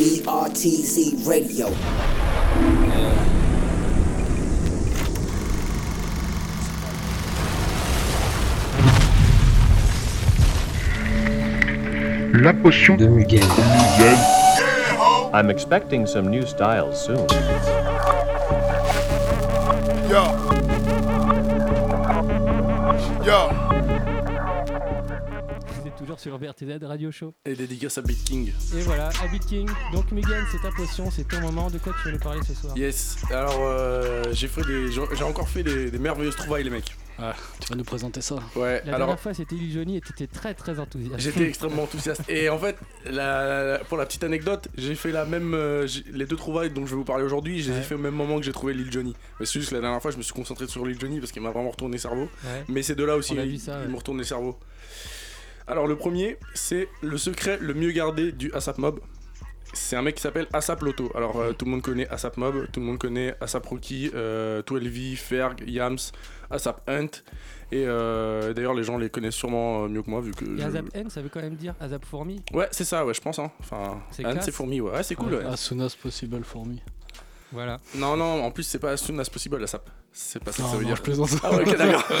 BRTZ Radio. La potion de Mugen. I'm expecting some new styles soon. Yo. Yo. Sur BRTZ Radio Show. Et dédicace à Beat King. Et voilà, Habit King. Donc Mugen, c'est ta potion, c'est ton moment. De quoi tu veux nous parler ce soir? Yes. Alors, euh, j'ai fait des, j'ai encore fait des, des merveilleuses trouvailles, les mecs. Ah, tu vas nous présenter ça. Ouais. La alors, dernière fois, c'était Lil Johnny et t'étais très très enthousiaste. J'étais extrêmement enthousiaste. Et en fait, la- la- pour la petite anecdote, j'ai fait la même. euh, les deux trouvailles dont je vais vous parler aujourd'hui, je les ai Ouais. fait au même moment que j'ai trouvé Lil Johnny. Mais c'est juste que la dernière fois, je me suis concentré sur Lil Johnny parce qu'il m'a vraiment retourné le cerveau. Ouais. Mais ces deux-là aussi, On a ils, vu ça, ils ouais. me retournent le cerveau. Alors, le premier, c'est le secret le mieux gardé du ASAP Mob. C'est un mec qui s'appelle ASAP Loto. Alors, euh, tout le monde connaît ASAP Mob, tout le monde connaît ASAP Rocky, euh, 12V, Ferg, Yams, ASAP Hunt. Et euh, d'ailleurs, les gens les connaissent sûrement euh, mieux que moi, vu que. Et je- Azap N, ça veut quand même dire Azap Fourmi Ouais, c'est ça, ouais, je pense. Hein. Enfin, C'est Hunt, classe. c'est fourmi, ouais, Ouais, c'est cool. ouais. As soon as possible fourmi. Voilà. Non, non, en plus, c'est pas as soon as possible, ASAP. C'est pas ça que ça veut non, dire. je plaisante. Ah, ouais, ok, d'accord.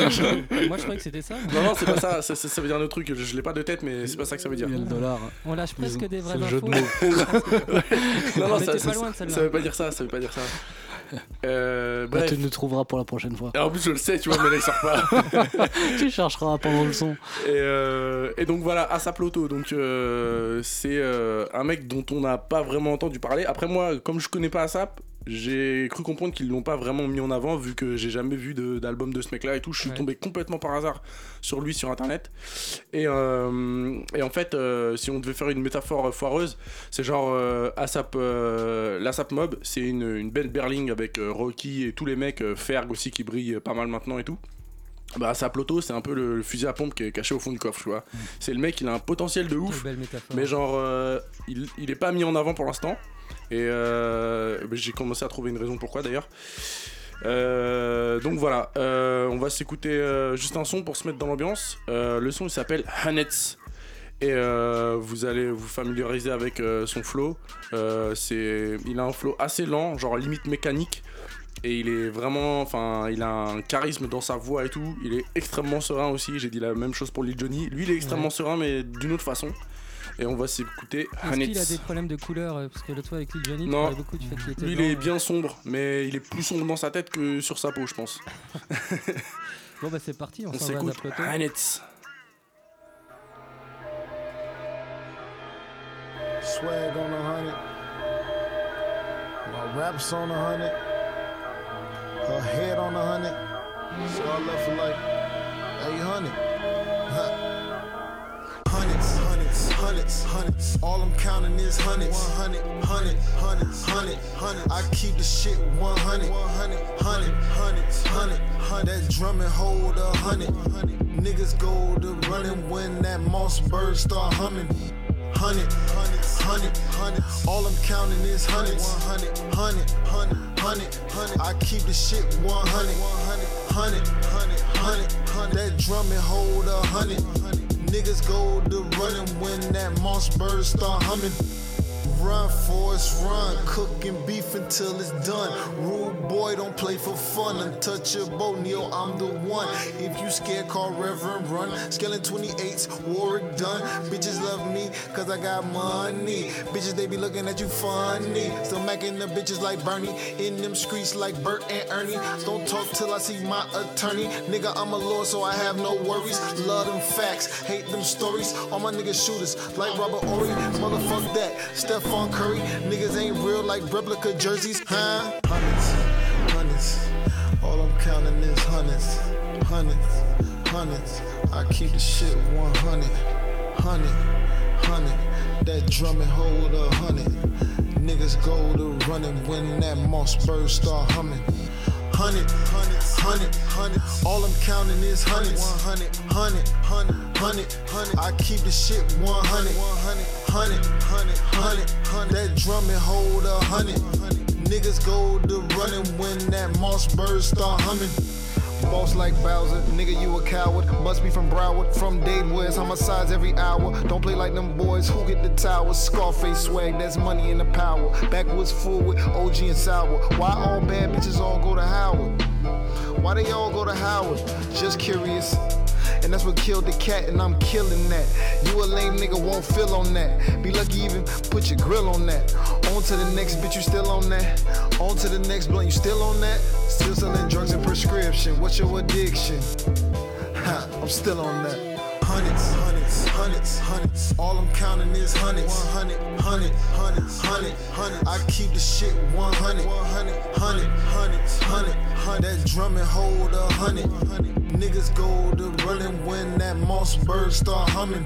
Moi, je croyais que c'était ça. non, non, c'est pas ça, ça, ça- ça veut dire un autre truc. Je, je l'ai pas de tête, mais c'est pas ça que ça veut dire. Il y a le dollar. On lâche presque des vraies c'est le infos. jeu de mots. Non, non, On ça, pas loin de ça, veut pas dire ça, ça veut pas dire ça. Euh, Bah, tu nous trouveras pour la prochaine fois. Et en plus, je le sais, tu vois, mais là, il sort pas. tu chercheras pendant le son. Et, euh, et donc voilà, Asap Loto, donc euh, c'est euh, un mec dont on n'a pas vraiment entendu parler. Après moi, comme je connais pas Asap, j'ai cru comprendre qu'ils l'ont pas vraiment mis en avant vu que j'ai jamais vu d'album de, ce mec-là et tout. Je suis Ouais. tombé complètement par hasard sur lui sur internet. Et, euh, et en fait, euh, si on devait faire une métaphore foireuse, c'est genre euh, Asap, l'Asap Mob, c'est une, une belle berling avec Rocky et tous les mecs, Ferg aussi qui brille pas mal maintenant et tout. Bah, Asap Loto, c'est un peu le, le fusil à pompe qui est caché au fond du coffre, tu vois. C'est le mec, il a un potentiel de ouf. Mais genre, euh, il, il est pas mis en avant pour l'instant. Et euh, bah, j'ai commencé à trouver une raison pourquoi d'ailleurs. Euh, donc voilà, euh, on va s'écouter euh, juste un son pour se mettre dans l'ambiance. Le son il s'appelle Hanets. Et vous allez vous familiariser avec son flow. C'est, il a un flow assez lent, genre limite mécanique. Et il est vraiment, enfin, il a un charisme dans sa voix et tout. Il est extrêmement serein aussi. J'ai dit la même chose pour Lil Johnny. Lui, il est extrêmement Ouais. serein, mais d'une autre façon. Et on va s'écouter Hanetz. Est-ce qu'il a des problèmes de couleur euh, Parce que l'autre fois avec lui, Johnny, non. Tu beaucoup du fait qu'il était Lui, blanc, il est bien sombre, mais il est plus sombre dans sa tête que sur sa peau, je pense. bon, bah c'est parti, on, on s'écoute Hanetz. Swag on a hundred. My raps on a hundred. Her head on a hundred. So I left for like 800. Hundreds, hundreds, hundreds. All I'm counting is hundreds. 100, 100, hundreds, 100, 100. I keep the shit 100, 100, 100, hundreds, 100, 100. That drum and hold a hundred. Niggas go to running when that moss bird start humming. Hundred, hundred, hundred. All I'm counting is hundreds. Hundred, hundred, hundred, hundred, hundred. I keep the shit 100, 100, hundred, hundred, hundred, hundred. That drum and hold a hundred. Niggas go to running when that moss bird start humming. Run, Forrest, run. Cooking beef until it's done. Rude boy, don't play for fun. Untouchable, Neil, I'm the one. If you scared, call Reverend Run. Scaling 28s, Warwick done. Bitches love me, cause I got money. Bitches, they be looking at you funny. Still macking the bitches like Bernie. In them streets like Bert and Ernie. Don't talk till I see my attorney. Nigga, I'm a lord, so I have no worries. Love them facts, hate them stories. All my niggas shooters, like Robert Ory. Motherfuck that. Stephon Curry. Niggas ain't real like replica jerseys, huh? Hundreds, hundreds. All I'm counting is hundreds, hundreds, hundreds. I keep the shit 100, hundred, hundred. That drum and hold a hundred. Niggas go to running when that moss bird start humming. Hundred, hundred, hundred. All I'm counting is hundreds. Hundred, hundred, hundred, hundred. I keep the shit 100, hundred, hundred, hundred, hundred, hundred. That drum and hold a hundred. Niggas go to running when that moss bird start humming. Boss like Bowser, nigga, you a coward. Must be from Broward, from Dade West. Homicides every hour. Don't play like them boys who get the towers. Scarface swag, that's money in the power. Backwoods full with OG and sour. Why all bad bitches all go to Howard? Why they all go to Howard? Just curious. And that's what killed the cat, and I'm killing that. You a lame nigga, won't feel on that. Be lucky even put your grill on that. On to the next bitch, you still on that. On to the next blunt, you still on that. Still selling drugs and prescription. What's your addiction? Ha, I'm still on that. Hundreds, hundreds, hundreds, hundreds. All I'm counting is hundreds. 100, 100, 100, 100, 100. I keep the shit 100, 100, 100, 100, 100, 100. That drum and hold a hundred. Niggas go to running when that start humming.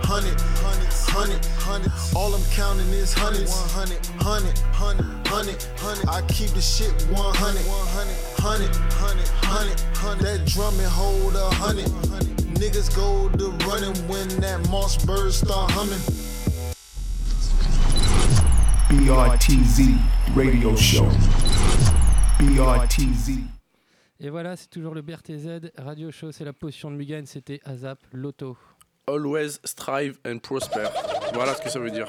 Hundred, hundred, hundred, hundred. All I'm counting is hundreds. One hundred, hundred, hundred, hundred, hundred. I keep the shit 100, 100, 100, 100, 100, 100. That hold a hundred. Niggas go to running when that Mossberg start humming. BRTZ Radio Show. BRTZ. Et voilà, c'est toujours le BRTZ Radio Show, c'est la potion de Mugen, c'était Azap Loto. Always strive and prosper. Voilà ce que ça veut dire.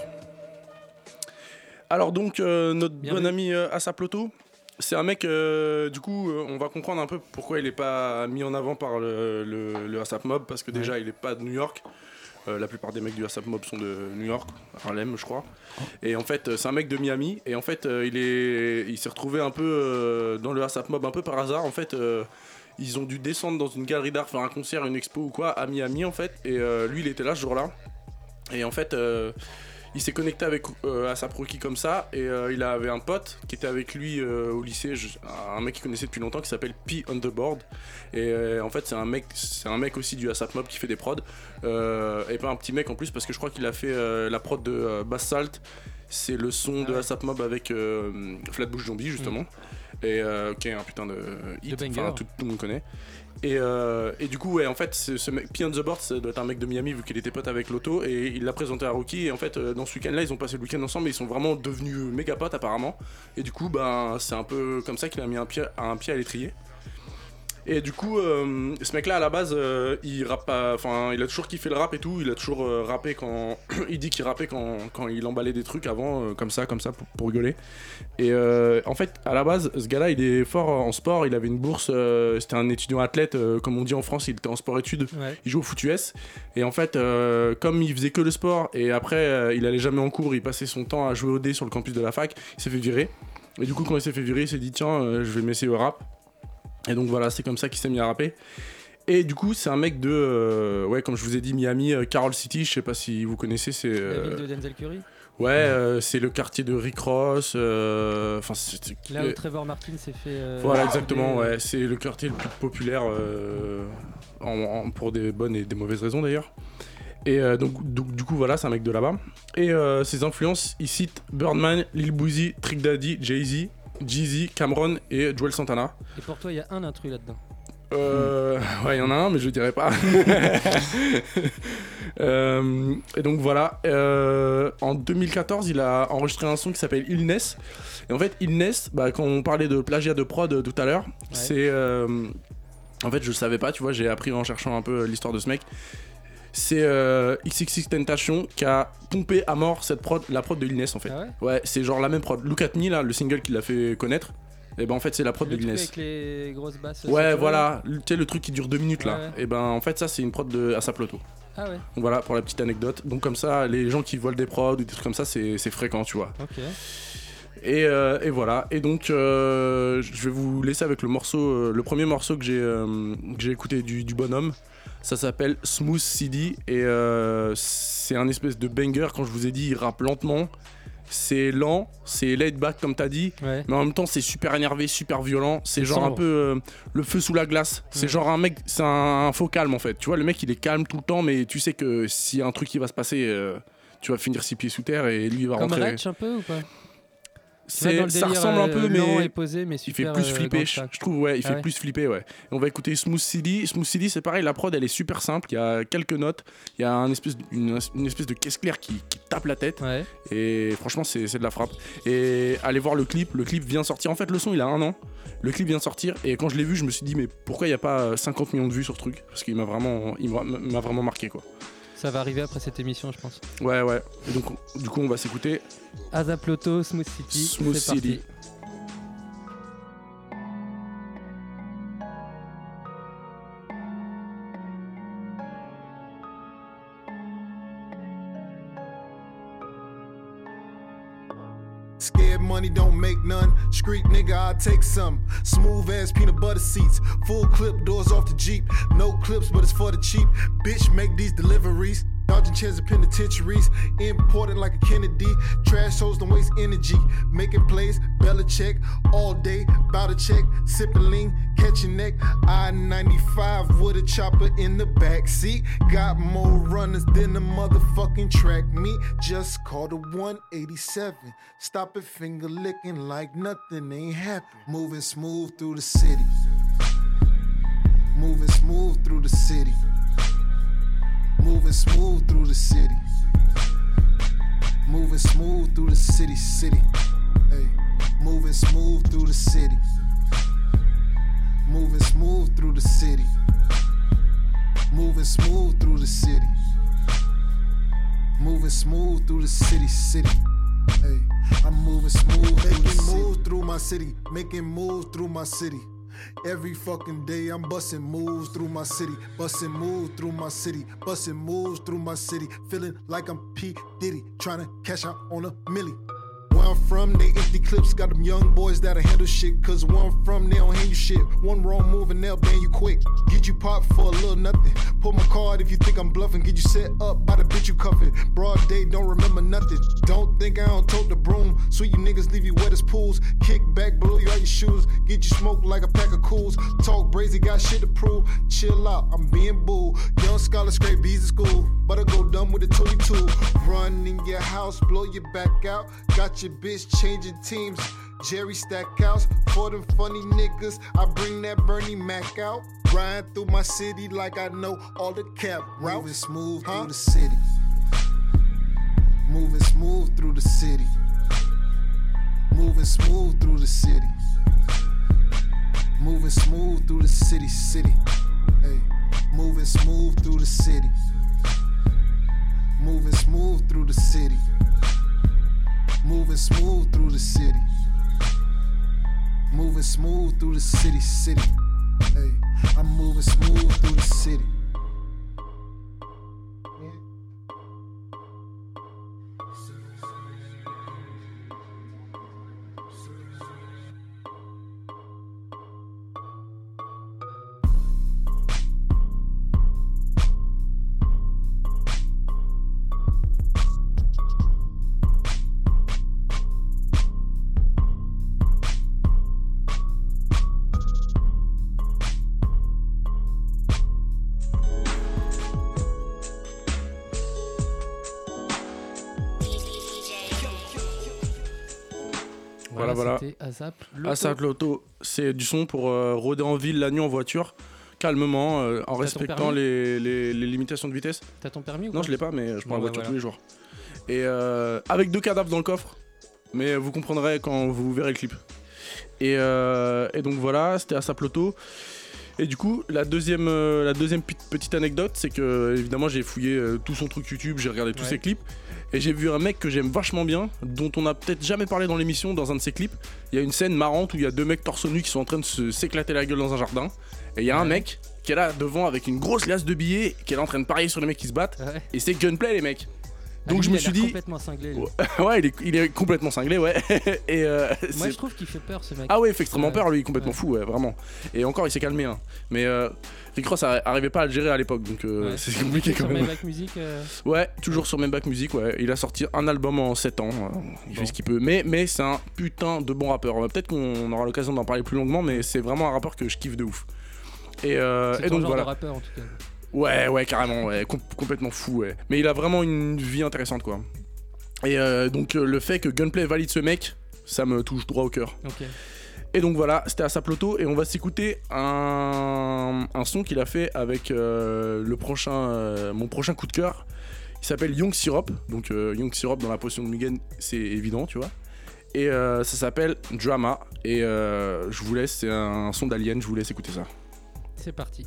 Alors donc euh, notre Bien bon ami euh, Asap Loto, c'est un mec. euh, du coup, euh, on va comprendre un peu pourquoi il n'est pas mis en avant par le, le, le ASAP Mob parce que déjà il n'est pas de New York. Euh, la plupart des mecs du ASAP Mob sont de New York, Harlem, je crois. Et en fait, euh, c'est un mec de Miami. Et en fait, euh, il est, il s'est retrouvé un peu dans le ASAP Mob un peu par hasard. En fait, ils ont dû descendre dans une galerie d'art, faire un concert, une expo ou quoi à Miami en fait. Et lui, il était là ce jour-là. Et en fait, il s'est connecté avec euh, ASAP Rocky comme ça. Et euh, il avait un pote qui était avec lui euh, au lycée, je- un mec qu'il connaissait depuis longtemps qui s'appelle P on the board. Et euh, en fait, c'est un mec, c'est un mec aussi du ASAP Mob qui fait des prods. Et pas un petit mec en plus parce que je crois qu'il a fait la prod de Bass Salt. C'est le son Ah de. ASAP Mob avec Flatbush Zombie justement. Et euh, qui est un putain de hit, enfin tout, tout le monde connaît. Et, euh, et du coup, ouais, en fait, ce, mec, P the Board, ça doit être un mec de Miami vu qu'il était pote avec Lotto et il l'a présenté à Rocky. Et en fait, euh, dans ce week-end-là, ils ont passé le week-end ensemble et ils sont vraiment devenus méga potes apparemment. Et du coup, ben, c'est un peu comme ça qu'il a mis un pied à l'étrier. Et du coup, euh, ce mec-là, à la base, euh, il rappe Enfin, il a toujours kiffé le rap et tout. Il a toujours euh, rappé quand. il dit qu'il rappait quand, quand il emballait des trucs avant, euh, comme ça, comme ça, pour, pour rigoler. Et en fait, à la base, ce gars-là, il est fort en sport. Il avait une bourse. C'était un étudiant athlète, comme on dit en France. Il était en sport-études. Ouais. Il joue au foot US. Et en fait, comme il faisait que le sport et après, il allait jamais en cours, il passait son temps à jouer au dé sur le campus de la fac, il s'est fait virer. Et du coup, quand il s'est fait virer, il s'est dit tiens, je vais m'essayer au rap. Et donc voilà, c'est comme ça qu'il s'est mis à rapper. Et du coup, c'est un mec de, euh, ouais, comme je vous ai dit, Miami, euh, Carol City. Je sais pas si vous connaissez. C'est La euh, ville de Denzel Curry, ouais, euh, c'est le quartier de Rick Ross. euh, Enfin, là où Trevor Martin s'est fait. voilà, exactement, des- ouais. C'est le quartier le plus populaire en- en- pour des bonnes et des mauvaises raisons d'ailleurs. Et donc, donc, du coup, voilà, c'est un mec de là-bas. Et ses influences, il cite Birdman, Lil Boozy, Trick Daddy, Jay-Z, Jeezy, Cameron et Joel Santana. Et pour toi, il y a un intrus là-dedans. Euh, ouais, il y en a un, mais je le dirai pas. Euh, et donc voilà, euh, en 2014, il a enregistré un son qui s'appelle Illness. Et en fait, Illness, bah, quand on parlait de plagiat de prod euh, tout à l'heure, c'est. en fait, je savais pas, tu vois, j'ai appris en cherchant un peu l'histoire de ce mec. C'est euh, XXX Tentation qui a pompé à mort cette prod, la prod de Illness en fait. Ah ouais Ouais, c'est genre la même prod. Look at Me, là, le single qui l'a fait connaître. Et ben en fait, c'est la prod Le de Illness. avec les grosses basses. Ouais, voilà, tu sais le truc qui dure deux minutes là. Ouais. Et ben en fait ça c'est une prod de Asap Loto. Ah ouais, Donc voilà pour la petite anecdote. Donc comme ça, les gens qui volent des prods ou des trucs comme ça, c'est fréquent, tu vois. ok. Et, euh, et voilà. Et donc euh, je vais vous laisser avec le morceau, euh, le premier morceau que j'ai euh, que j'ai écouté du, du bonhomme. Ça s'appelle Smooth CD et euh, c'est un espèce de banger. Quand je vous ai dit, il rappe lentement. C'est lent, c'est laid back comme t'as dit. Ouais. Mais en même temps, c'est super énervé, super violent. C'est genre un peu euh, le feu sous la glace. C'est genre un mec, c'est un, faux calme en fait. Tu vois, le mec il est calme tout le temps, mais tu sais que s'il y a un truc qui va se passer, euh, tu vas finir six pieds sous terre et lui il va Comme rentrer. Ratch un peu ou pas? C'est ça ressemble un euh, peu, mais et posé, mais il fait plus euh, flipper. Je, trouve, ouais, il Ah fait ouais plus flipper, ouais. Et on va écouter Smooth City. Smooth City, c'est pareil, la prod, elle est super simple. Il y a quelques notes, il y a un espèce, une, une espèce de caisse claire qui, qui tape la tête. Ouais. Et franchement, c'est c'est de la frappe. Et allez voir le clip. Le clip vient sortir. En fait, le son, il a un an. Le clip vient de sortir. Et quand je l'ai vu, je me suis dit, mais pourquoi il n'y a pas euh, 50 millions de vues sur ce truc? Parce qu'il m'a vraiment, il m'a vraiment marqué, quoi. Ça va arriver après cette émission, je pense. Ouais, ouais. Et donc, du coup, on va s'écouter. Azaploto, Smooth City. Smooth. City. Street nigga, I take some. Smooth ass peanut butter seats. Full clip doors off the Jeep. No clips, but it's for the cheap. Bitch, make these deliveries. Dodging chairs at penitentiaries. Important like a Kennedy. Trash hoes don't waste energy. Making plays, Belichick. All day, bout a check. Sipping lean, catching neck. I 95 with a chopper in the back seat. Got more runners than the motherfucking track meet. Just called a 187. Stop it, finger licking like nothing ain't happened. Moving smooth through the city. Moving smooth through the city. Moving smooth through the city. Moving smooth through the city, city. Hey, moving smooth through the city. Moving smooth through the city. Moving smooth through the city. Moving smooth through the city, city. Hey, I'm moving smooth, making moves through my city, making moves through my city. Every fucking day I'm busting moves through my city, busting moves through my city, busting moves through my city, feeling like I'm P Diddy, trying to cash out on a milli. Where I'm from, they empty clips, got them young boys that'll handle shit. Cause where I'm from, they don't hand you shit. One wrong move and they'll ban you quick. Get you popped for a little nothing. Pull my card if you think I'm bluffing. Get you set up by the bitch you cuffing. Broad day, don't remember nothing. Don't think I don't tote the broom. Sweet you niggas leave you wet as pools. Kick back, blow you out your shoes. Get you smoked like a pack of cools. Talk brazy, got shit to prove. Chill out, I'm being boo. Young scholar scrape bees at school. But I go dumb with a 22. Run in your house, blow your back out. Got your bitch changing teams. Jerry Stackhouse, for them funny niggas, I bring that Bernie Mac out. Ride through my city like I know all the cap routes. Moving smooth through the city. Moving smooth through the city. Moving smooth through the city. Moving smooth through the city, city. Hey, moving smooth through the city. Moving smooth through the city. Moving smooth through the city. Moving smooth through the city, city. Hey, I'm moving smooth through the city. Azap. Loto. Assad Loto, c'est du son pour euh, rôder en ville la nuit en voiture, calmement, euh, en respectant les, les- les limitations de vitesse. T'as ton permis ou Non, je l'ai pas, mais je prends Bon, la bah, voiture voilà. tous les jours. Et euh, avec deux cadavres dans le coffre, mais vous comprendrez quand vous verrez le clip. Et, et donc voilà, c'était Assad Loto. Et du coup, la deuxième, euh, la deuxième pi- petite anecdote, c'est que évidemment j'ai fouillé euh, tout son truc YouTube, j'ai regardé tous Ouais. ses clips, et j'ai vu un mec que j'aime vachement bien, dont on a peut-être jamais parlé dans l'émission, dans un de ses clips. Il y a une scène marrante où il y a deux mecs torse nu qui sont en train de s'éclater la gueule dans un jardin, et il y a un mec qui est là devant avec une grosse glace de billets, qui est là en train de parier sur les mecs qui se battent, Ouais. et c'est gunplay les mecs. Donc lui, je me suis dit, complètement cinglé. ouais, il est, il est complètement cinglé, ouais. et euh, Moi, je trouve qu'il fait peur ce mec. ah ouais, il fait extrêmement peur, lui, il est complètement Ouais. fou, ouais, vraiment. Et encore, il s'est calmé, hein. Mais euh, Rick Ross arrivait pas à le gérer à l'époque, donc euh, Ouais. c'est compliqué Sur quand même. Maybach Music, euh, Ouais, toujours sur Memback Music, ouais. Il a sorti un album en 7 ans, il Bon. fait ce qu'il peut. Mais, mais c'est un putain de bon rappeur. Peut-être qu'on aura l'occasion d'en parler plus longuement, mais c'est vraiment un rappeur que je kiffe de ouf. Et, donc genre voilà. de rappeur en tout cas. Ouais, ouais, carrément, ouais, com- complètement fou, ouais. Mais il a vraiment une vie intéressante, quoi. Et euh, donc euh, le fait que Gunplay valide ce mec, Ça me touche droit au cœur. Ok. Et donc voilà, c'était à Saploto et on va s'écouter un, un son qu'il a fait avec euh, le prochain, euh, mon prochain coup de cœur. Il s'appelle Young Syrup. Donc euh, Young Syrup dans la potion de Mugen, c'est évident, tu vois. Et ça s'appelle Drama. Et je vous laisse, c'est un, son d'Alien, je vous laisse écouter ça. C'est parti.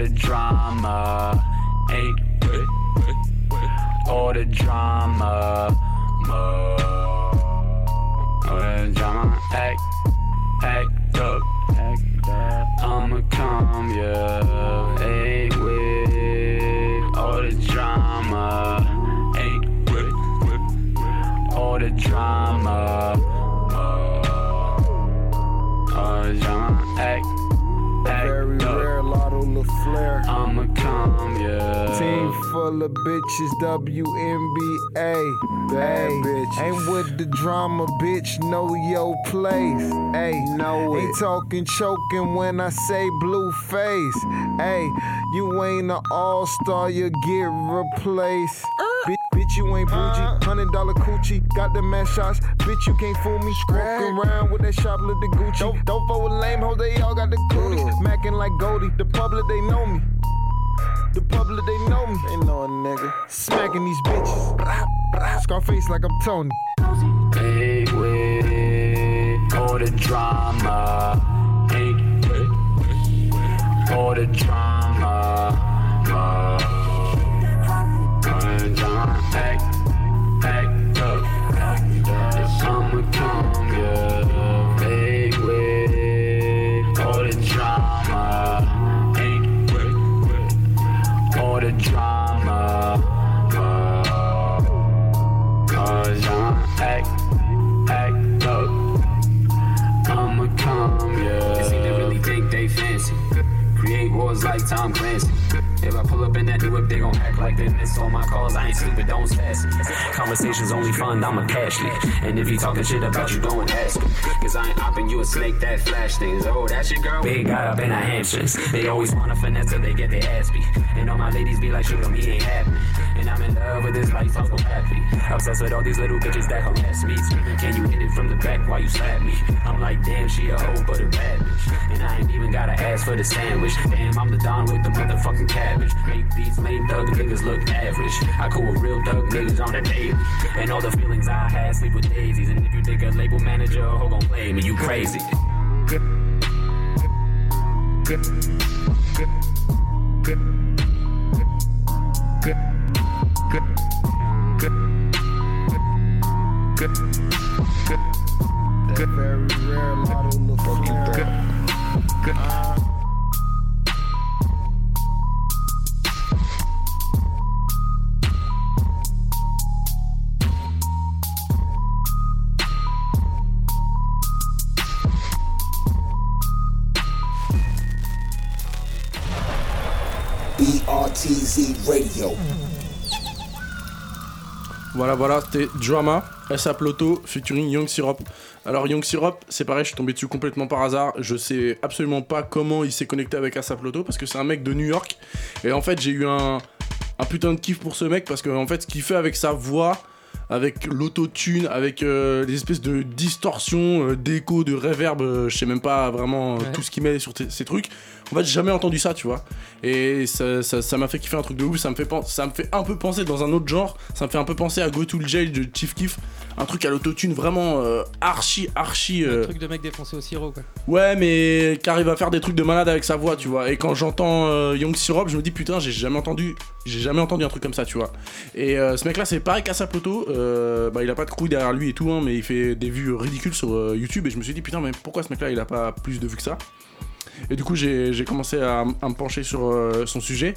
The drama. With all the drama. All the drama. Act, act up. I'ma come, yeah. Hey, full of bitches, WNBA. Bad bitch. Ain't with the drama, bitch. Know your place. Ayy, know it. Ain't talking choking when I say blue face. Ayy, you ain't an all star, you get replaced. Uh. Bitch, bitch, you ain't bougie. Uh. Hundred dollar coochie. Got the mad shots. Bitch, you can't fool me. Walking around with that shop, look the Gucci. Don't, don't vote with lame hoes, they all got the cooties. Macking like Goldie. The public, they know me. The public, they know me. They know a nigga. Smacking these bitches. Scarface like I'm Tony. Hey, with all the drama. Hey, with all the drama. Uh, all the drama. Act, Create wars like Tom Clancy. If I pull up in that new whip, they gon' act like they miss all my calls. I ain't stupid, don't sass. Conversations only fun, I'm a cash lead. And if you talking shit about you, don't ask me. Cause I ain't opping you a snake that flash things. Oh, that's your girl? Big guy up in her hamstrings. They always wanna finesse till they get their ass beat. And all my ladies be like, shoot him, he ain't happy. And I'm in love with this life, I'm so happy. Obsessed with all these little bitches that harass me. Can you hit it from the back while you slap me? I'm like, damn, she a hoe, but a bad bitch. And I ain't even gotta ask for the sandwich. I'm the Don with the motherfucking cabbage. Make these lame thug niggas look average. I cool with real thug niggas on the daily. And all the feelings I had, sleep with daisies. And if you think a label manager hoe gon' play me, you crazy. That Voilà, voilà, c'était Drama, S.A. Loto, featuring Young Syrup. Alors, Young Syrup, c'est pareil, je suis tombé dessus complètement par hasard. Je sais absolument pas comment il s'est connecté avec A$AP Loto parce que c'est un mec de New York. Et en fait, j'ai eu un, un putain de kiff pour ce mec parce que, en fait, ce qu'il fait avec sa voix, avec l'autotune, avec euh, les espèces de distorsions, euh, d'écho, de reverb, euh, je sais même pas vraiment euh, Ouais. tout ce qu'il met sur ces trucs. En fait, j'ai jamais entendu ça, tu vois. Et ça ça- ça m'a fait kiffer un truc de ouf. Ça me, fait pen- ça me fait un peu penser dans un autre genre. Ça me fait un peu penser à Go to the Jail de Chief Keef. Un truc à l'autotune vraiment euh, archi, archi. Un truc de mec défoncé au sirop, quoi. Ouais, mais qui arrive à faire des trucs de malade avec sa voix, tu vois. Et quand j'entends euh, Young Syrup, je me dis putain, j'ai jamais entendu, j'ai jamais entendu un truc comme ça, tu vois. Et ce mec-là, c'est pareil qu'à sa photo. Euh, bah, il a pas de crew derrière lui et tout, hein, mais il fait des vues ridicules sur euh, YouTube. Et je me suis dit putain, mais pourquoi ce mec-là, il a pas plus de vues que ça? Et du coup, j'ai commencé à, me pencher sur euh, son sujet.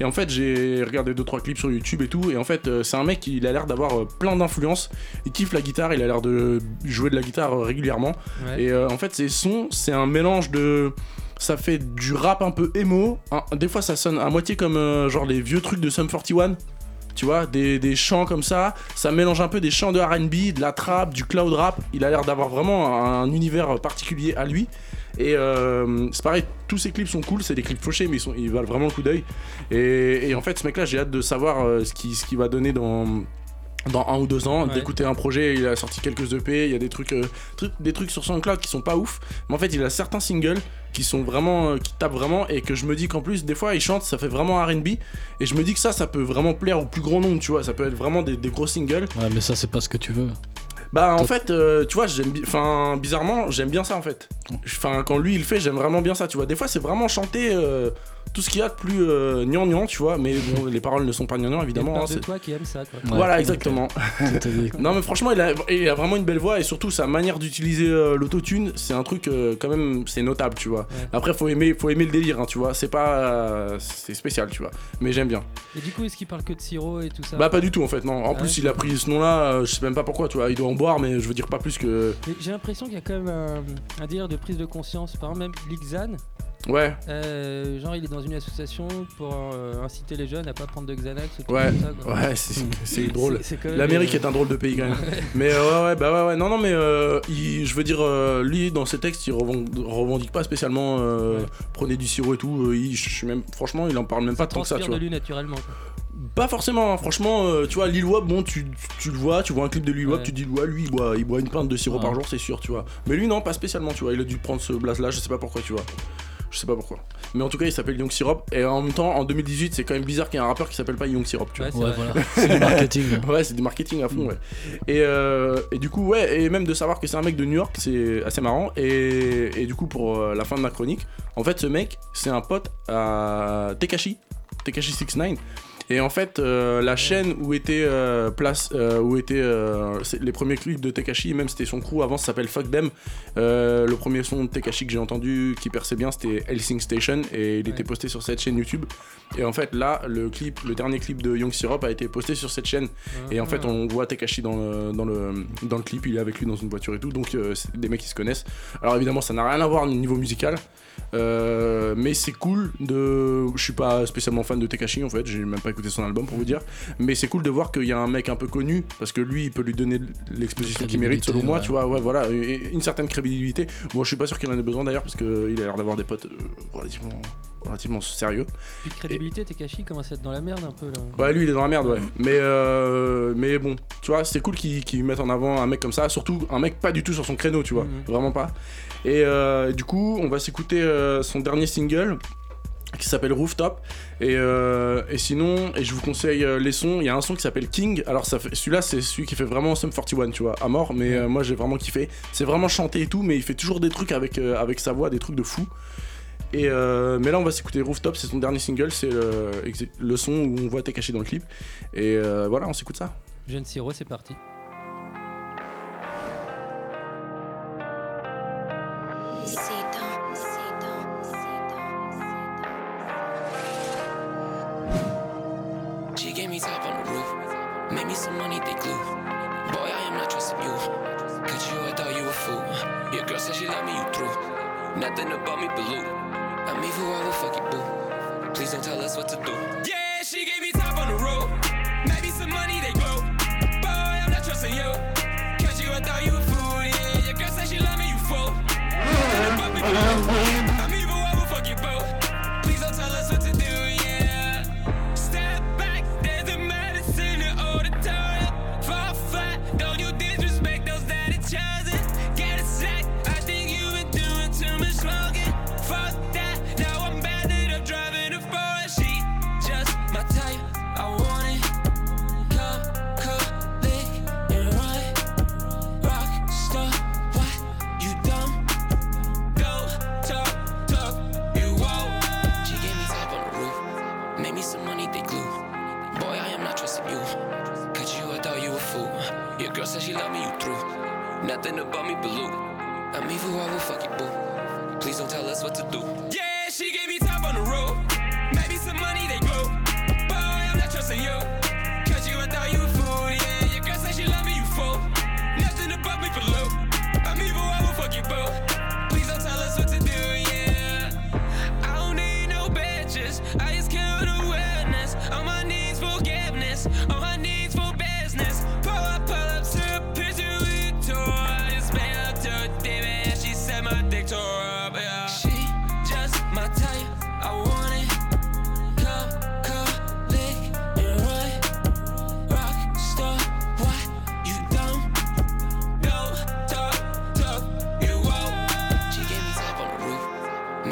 Et en fait, j'ai regardé 2-3 clips sur YouTube et tout. Et en fait, c'est un mec, il a l'air d'avoir plein d'influences. Il kiffe la guitare, il a l'air de jouer de la guitare régulièrement. Ouais. Et en fait, ces sons, c'est un mélange de. Ça fait du rap un peu émo. Un- des fois, ça sonne à moitié comme euh, genre les vieux trucs de Sum 41. Tu vois, des, chants comme ça. Ça mélange un peu des chants de RB, de la trap, du cloud rap. Il a l'air d'avoir vraiment un univers particulier à lui. Et euh, c'est pareil, tous ces clips sont cool, c'est des clips fauchés, mais ils, valent vraiment le coup d'œil. Et, en fait, ce mec-là, j'ai hâte de savoir euh, ce qu'il ce qu'il va donner dans dans un ou deux ans, Ouais. d'écouter un projet, il a sorti quelques EP, il y a des trucs, euh, trucs- des trucs sur SoundCloud qui sont pas ouf, mais en fait il a certains singles qui sont vraiment, euh, qui tapent vraiment et que je me dis qu'en plus des fois il chante, ça fait vraiment R&B et je me dis que ça, ça peut vraiment plaire au plus grand nombre, tu vois, ça peut être vraiment des, des gros singles. Ouais, mais ça, c'est pas ce que tu veux. Bah en fait, euh, tu vois, j'aime, bi- enfin bizarrement, j'aime bien ça en fait. Enfin quand lui il le fait, j'aime vraiment bien ça, tu vois. Des fois c'est vraiment chanter euh, tout ce qu'il y a de plus euh, gnangnan, tu vois, mais bon, les paroles ne sont pas gnangnan évidemment. hein, c'est- toi qui aime ça, quoi. Ouais. voilà exactement. Non mais franchement il a, il a vraiment une belle voix et surtout sa manière d'utiliser euh, l'autotune c'est un truc euh, quand même c'est notable tu vois. Ouais. Après faut aimer, faut aimer le délire hein, tu vois, c'est pas euh, c'est spécial tu vois, mais j'aime bien. Et du coup, est-ce qu'il parle que de sirop et tout ça? Bah pas du tout en fait non, en Ah plus ouais. il a pris ce nom là, je sais même pas pourquoi tu vois, il doit en boire mais je veux dire pas plus que... Mais J'ai l'impression qu'il y a quand même un, un délire de prise de conscience. Par exemple, même Lixan, Ouais, euh, genre il est dans une association pour euh, inciter les jeunes à pas prendre de Xanax ou tout Ouais. comme ça. quoi. ouais c'est drôle. L'Amérique est un drôle de pays quand même. Mais euh, ouais, ouais, bah ouais, ouais, non, non, mais euh, il- je veux dire, euh, lui, dans ses textes, il revend- revendique pas spécialement euh, Ouais. prenez du sirop et tout. euh, il- je suis même, franchement, il en parle même pas tant que ça, tu vois. de lui naturellement. quoi. Pas forcément, hein, franchement, euh, tu vois, Lil bon, tu, tu le vois, tu vois un clip de Lil Ouais. tu dis, ouais, lui, il boit, il boit une pinte de sirop Ouais. par jour, c'est sûr, tu vois. Mais lui, non, pas spécialement, tu vois, il a dû prendre ce blaze là, je sais pas pourquoi, tu vois. Je sais pas pourquoi. Mais en tout cas, il s'appelle Young Syrup, et en même temps, en 2018, c'est quand même bizarre qu'il y ait un rappeur qui s'appelle pas Young Syrup, tu vois. Ouais, c'est Ouais, voilà. C'est du marketing. Ouais, c'est du marketing à fond, ouais. Et, euh, et du coup, ouais, et même de savoir que c'est un mec de New York, c'est assez marrant. Et, et du coup, pour euh, la fin de ma chronique, en fait, ce mec, c'est un pote à Tekashi, Tekashi 69. Et en fait, euh, la chaîne où était euh, place, euh, où étaient les premiers clips de Tekashi, même c'était son crew avant, ça s'appelle Fuck Them. Le premier son de Tekashi que j'ai entendu qui perçait bien, c'était Helsing Station, et il Ouais. était posté sur cette chaîne YouTube. Et en fait, là, le clip, le dernier clip de Young Syrup a été posté sur cette chaîne. Et en fait, Ah. on voit Tekashi dans le, dans, le, dans le clip, il est avec lui dans une voiture et tout, donc c'est des mecs qui se connaissent. Alors évidemment, ça n'a rien à voir au niveau musical, mais c'est cool de. Je suis pas spécialement fan de Tekashi en fait, j'ai même pas écouté son album pour vous dire, mais c'est cool de voir qu'il y a un mec un peu connu, parce que lui, il peut lui donner l'exposition qu'il mérite, selon moi, ouais. tu vois, ouais, voilà, et- une certaine crédibilité. Moi, je suis pas sûr qu'il en ait besoin d'ailleurs, parce qu'il a l'air d'avoir des potes euh, relativement, relativement sérieux. Puis de crédibilité, Tekashi commence à être dans la merde un peu là. Ouais, lui il est dans la merde, ouais. Mais, euh, mais bon, tu vois, c'est cool qu'ils qu'ils mettent en avant un mec comme ça, surtout un mec pas du tout sur son créneau, tu vois, Mhm. vraiment pas. Et euh, du coup, on va s'écouter euh, son dernier single qui s'appelle Rooftop. Et, euh, et sinon, et je vous conseille euh, les sons, il y a un son qui s'appelle King. Alors, celui-là, c'est celui qui fait vraiment Sum 41, tu vois, à mort, mais euh, moi j'ai vraiment kiffé. C'est vraiment chanté et tout, mais il fait toujours des trucs avec, avec sa voix, des trucs de fou. Et mais là, on va s'écouter Rooftop, c'est son dernier single, c'est le, son où on voit T'es caché dans le clip. Et voilà, on s'écoute ça. Jeune sirop, c'est parti. Cause you, thought you I'm evil, I will fuck you, boo. Please don't tell us what to do. Yeah, she gave me top on the road. Maybe some money, they glue. Boy, I'm not trusting you.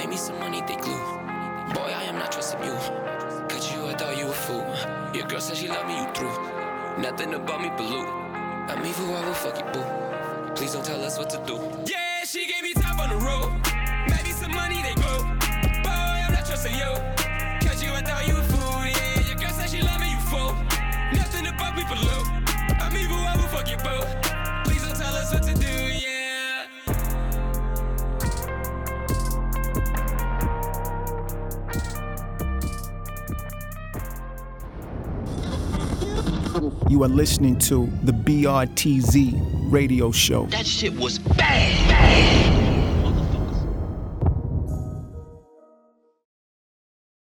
Make me some money, they glue. Boy, I am not trusting you. Cause you, I thought you a fool. Your girl said she love me, you through. Nothing about me, blue. I'm evil, I will fuck you, boo. Please don't tell us what to do. Yeah, she gave me top on the road. Maybe some money, they glue. Boy, I'm not trusting you. Cause you, I thought you a fool. Yeah, your girl said she love me, you fool. Nothing about me, blue. I'm evil, I will fuck you, boo. Please don't tell us what to do. Yeah. You are listening to the BRTZ radio show. That shit was bad.